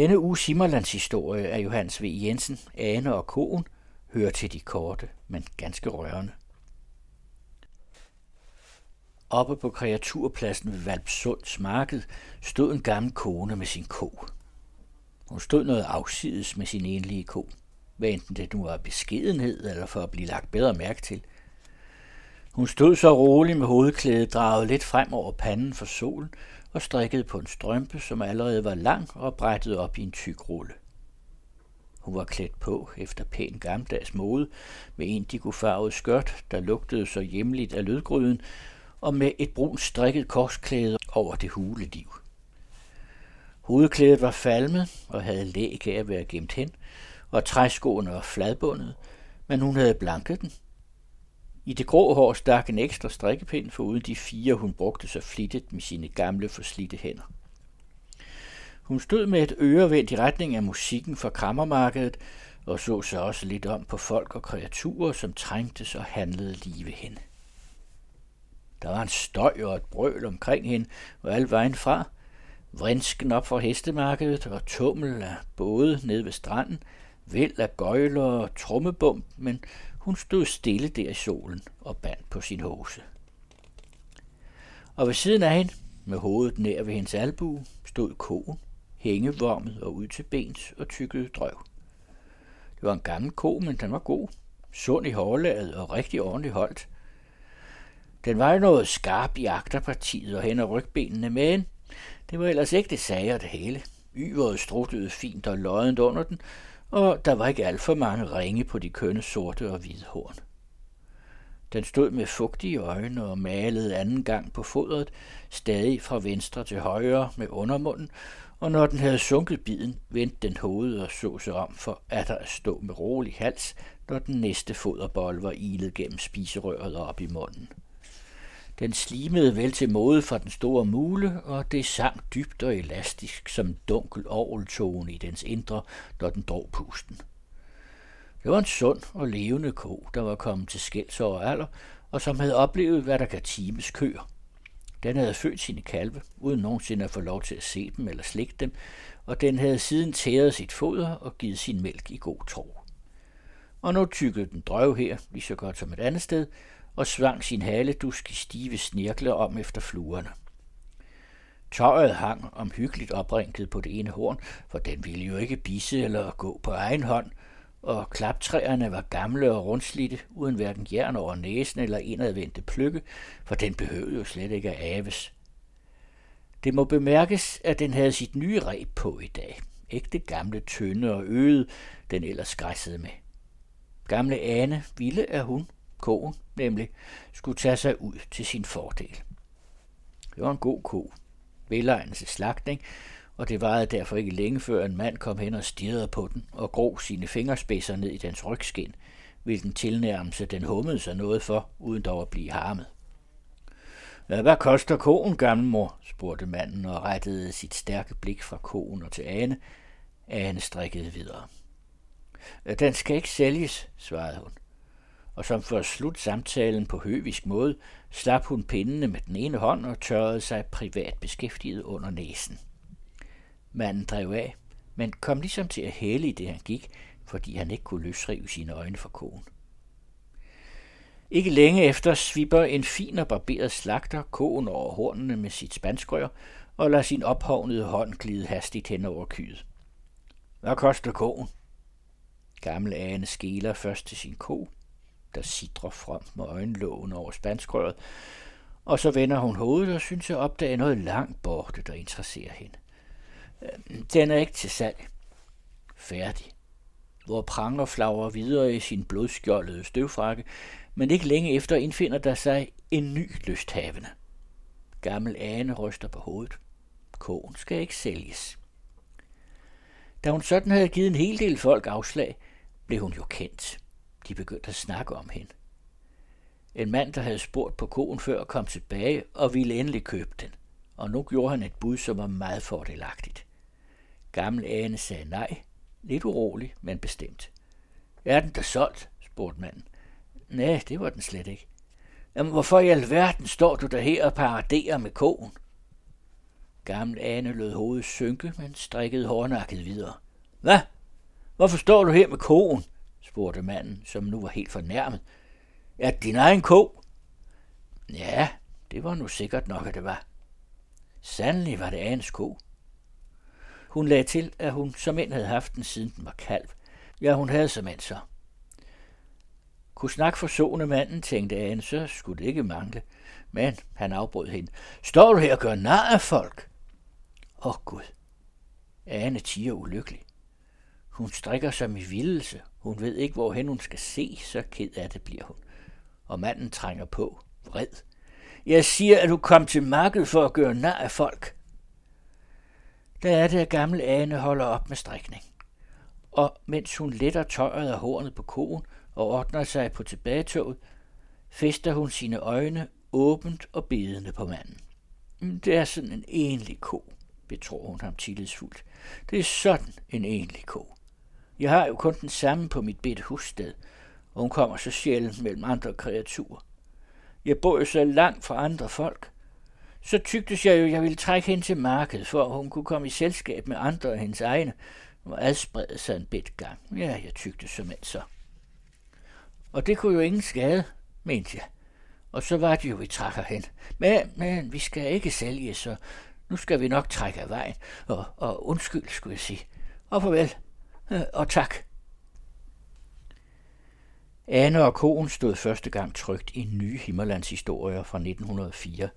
Denne uge Simmerlands historie af Johannes V. Jensen, Ane og Koen hører til de korte, men ganske rørende. Oppe på kreaturpladsen ved Valpsunds marked stod en gammel kone med sin ko. Hun stod noget afsides med sin enlige ko, hvad enten det nu var beskedenhed eller for at blive lagt bedre mærke til. Hun stod så roligt med hovedklædet draget lidt frem over panden for solen og strikkede på en strømpe, som allerede var lang og brættet op i en tyk rulle. Hun var klædt på efter pæn gammeldags mode, med indigofarvet skørt, der lugtede så hjemligt af lødgryden, og med et brunt strikket korsklæde over det hule liv. Hovedklædet var falmet og havde læg af at være gemt hen, og træskoene var fladbundet, men hun havde blanket den. I det grå hår stak en ekstra strikkepind, for uden de fire, hun brugte så flittigt med sine gamle forslidte hænder. Hun stod med et øre vendt i retning af musikken fra krammermarkedet, og så sig også lidt om på folk og kreaturer, som trængtes og handlede lige ved hende. Der var en støj og et brøl omkring hende, og alt vejen fra. Vrinsken op fra hestemarkedet og tummel af både nede ved stranden, væld af gøjler og trummebum, men hun stod stille der i solen og bandt på sin hose. Og ved siden af hende, med hovedet nær ved hendes albu, stod koen, hængevormet og ud til bens og tykkede drøv. Det var en gammel ko, men den var god, sund i hårlaget og rigtig ordentligt holdt. Den var noget skarp i agterpartiet og hen ad rygbenene, men det var ellers ikke det sager det hele. Yveret struttede fint og loddent under den, og der var ikke alt for mange ringe på de kønne sorte og hvide horn. Den stod med fugtige øjne og malede anden gang på fodret, stadig fra venstre til højre med undermunden, og når den havde sunket biden, vendte den hovedet og så sig om for at der stå med rolig hals, når den næste foderbold var ilet gennem spiserøret op i munden. Den slimede vel til mode fra den store mule, og det sang dybt og elastisk som dunkel orgeltone i dens indre, når den drog pusten. Det var en sund og levende ko, der var kommet til skælds over alder, og som havde oplevet, hvad der kan times køer. Den havde født sine kalve, uden nogensinde at få lov til at se dem eller slikke dem, og den havde siden tæret sit foder og givet sin mælk i god tro. Og nu tykkede den drøv her, lige så godt som et andet sted, og svang sin haledusk i stive snirkler om efter fluerne. Tøjet hang omhyggeligt oprinket på det ene horn, for den ville jo ikke bisse eller gå på egen hånd, og klaptræerne var gamle og rundslidte, uden hverken jern over næsen eller indadvendte plykke, for den behøvede jo slet ikke at aves. Det må bemærkes, at den havde sit nye reb på i dag. Ikke det gamle tynde og øde, den ellers græssede med. Gamle Ane ville, er hun, koen nemlig, skulle tage sig ud til sin fordel. Det var en god ko, velegnet til slagtning, og det varede derfor ikke længe før en mand kom hen og stirrede på den og grov sine fingerspidser ned i dens rygskin, hvilken tilnærmelse den hummede sig noget for, uden dog at blive harmet. Hvad koster koen, gammelmor? spurgte manden og rettede sit stærke blik fra koen og til Ane. Ane strikkede videre. Den skal ikke sælges, svarede hun og som for at slutte samtalen på høvisk måde, slap hun pindene med den ene hånd og tørrede sig privat beskæftiget under næsen. Manden drev af, men kom ligesom til at hæle i det, han gik, fordi han ikke kunne løsrive sine øjne fra konen. Ikke længe efter svipper en fin og barberet slagter koen over hornene med sit spanskrør og lader sin ophovnede hånd glide hastigt hen over kyet. Hvad koster koen? Gammel Ane skæler først til sin ko, der sidrer frem med øjenlågen over spanskrøret, og så vender hun hovedet og synes at opdage noget langt borte, der interesserer hende. Øhm, den er ikke til salg. Færdig. Hvor pranger flager videre i sin blodskjoldede støvfrakke, men ikke længe efter indfinder der sig en ny lysthavende. Gammel Ane ryster på hovedet. Kogen skal ikke sælges. Da hun sådan havde givet en hel del folk afslag, blev hun jo kendt. De begyndte at snakke om hende. En mand, der havde spurgt på koen før, kom tilbage og ville endelig købe den, og nu gjorde han et bud, som var meget fordelagtigt. Gammel Ane sagde nej, lidt urolig, men bestemt. Er den der solgt? spurgte manden. Nej, det var den slet ikke. Jamen, hvorfor i alverden står du der her og paraderer med koen? gammel Ane lød hovedet synke, men strikkede hårdnakket videre. Hvad? Hvorfor står du her med koen? Spurgte manden, som nu var helt fornærmet. Er det din egen ko? Ja, det var nu sikkert nok, at det var. Sandelig var det Anes ko. Hun lagde til, at hun som end havde haft den, siden den var kalv. Ja, hun havde som end så. Kunne snakke forsående manden, tænkte Anne, så skulle det ikke mangle. Men han afbrød hende. Står du her og gør nar af folk? Åh oh, Gud. Anne tiger ulykkelig. Hun strikker som i vildelse. Hun ved ikke, hvorhen hun skal se, så ked af det bliver hun. Og manden trænger på, vred. Jeg siger, at du kom til markedet for at gøre nar af folk. Der er det, at gamle Ane holder op med strikning. Og mens hun letter tøjet af hornet på koen og ordner sig på tilbagetoget, fester hun sine øjne åbent og bedende på manden. Mm, det er sådan en enlig ko, betror hun ham tillidsfuldt. Det er sådan en enlig ko. Jeg har jo kun den samme på mit bitte hussted, og hun kommer så sjældent mellem andre kreaturer. Jeg bor jo så langt fra andre folk. Så tygtes jeg jo, jeg ville trække hende til markedet, for at hun kunne komme i selskab med andre af hendes egne, og adsprede sig en bit gang. Ja, jeg tygte som så. Og det kunne jo ingen skade, mente jeg. Og så var det jo, vi trækker hen. Men, men vi skal ikke sælge, så nu skal vi nok trække af vejen. Og, og undskyld, skulle jeg sige. Og farvel. Øh, og tak. Anne og konen stod første gang trygt i nye Himmerlandshistorier fra 1904,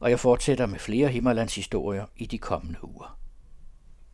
og jeg fortsætter med flere Himmerlandshistorier i de kommende uger.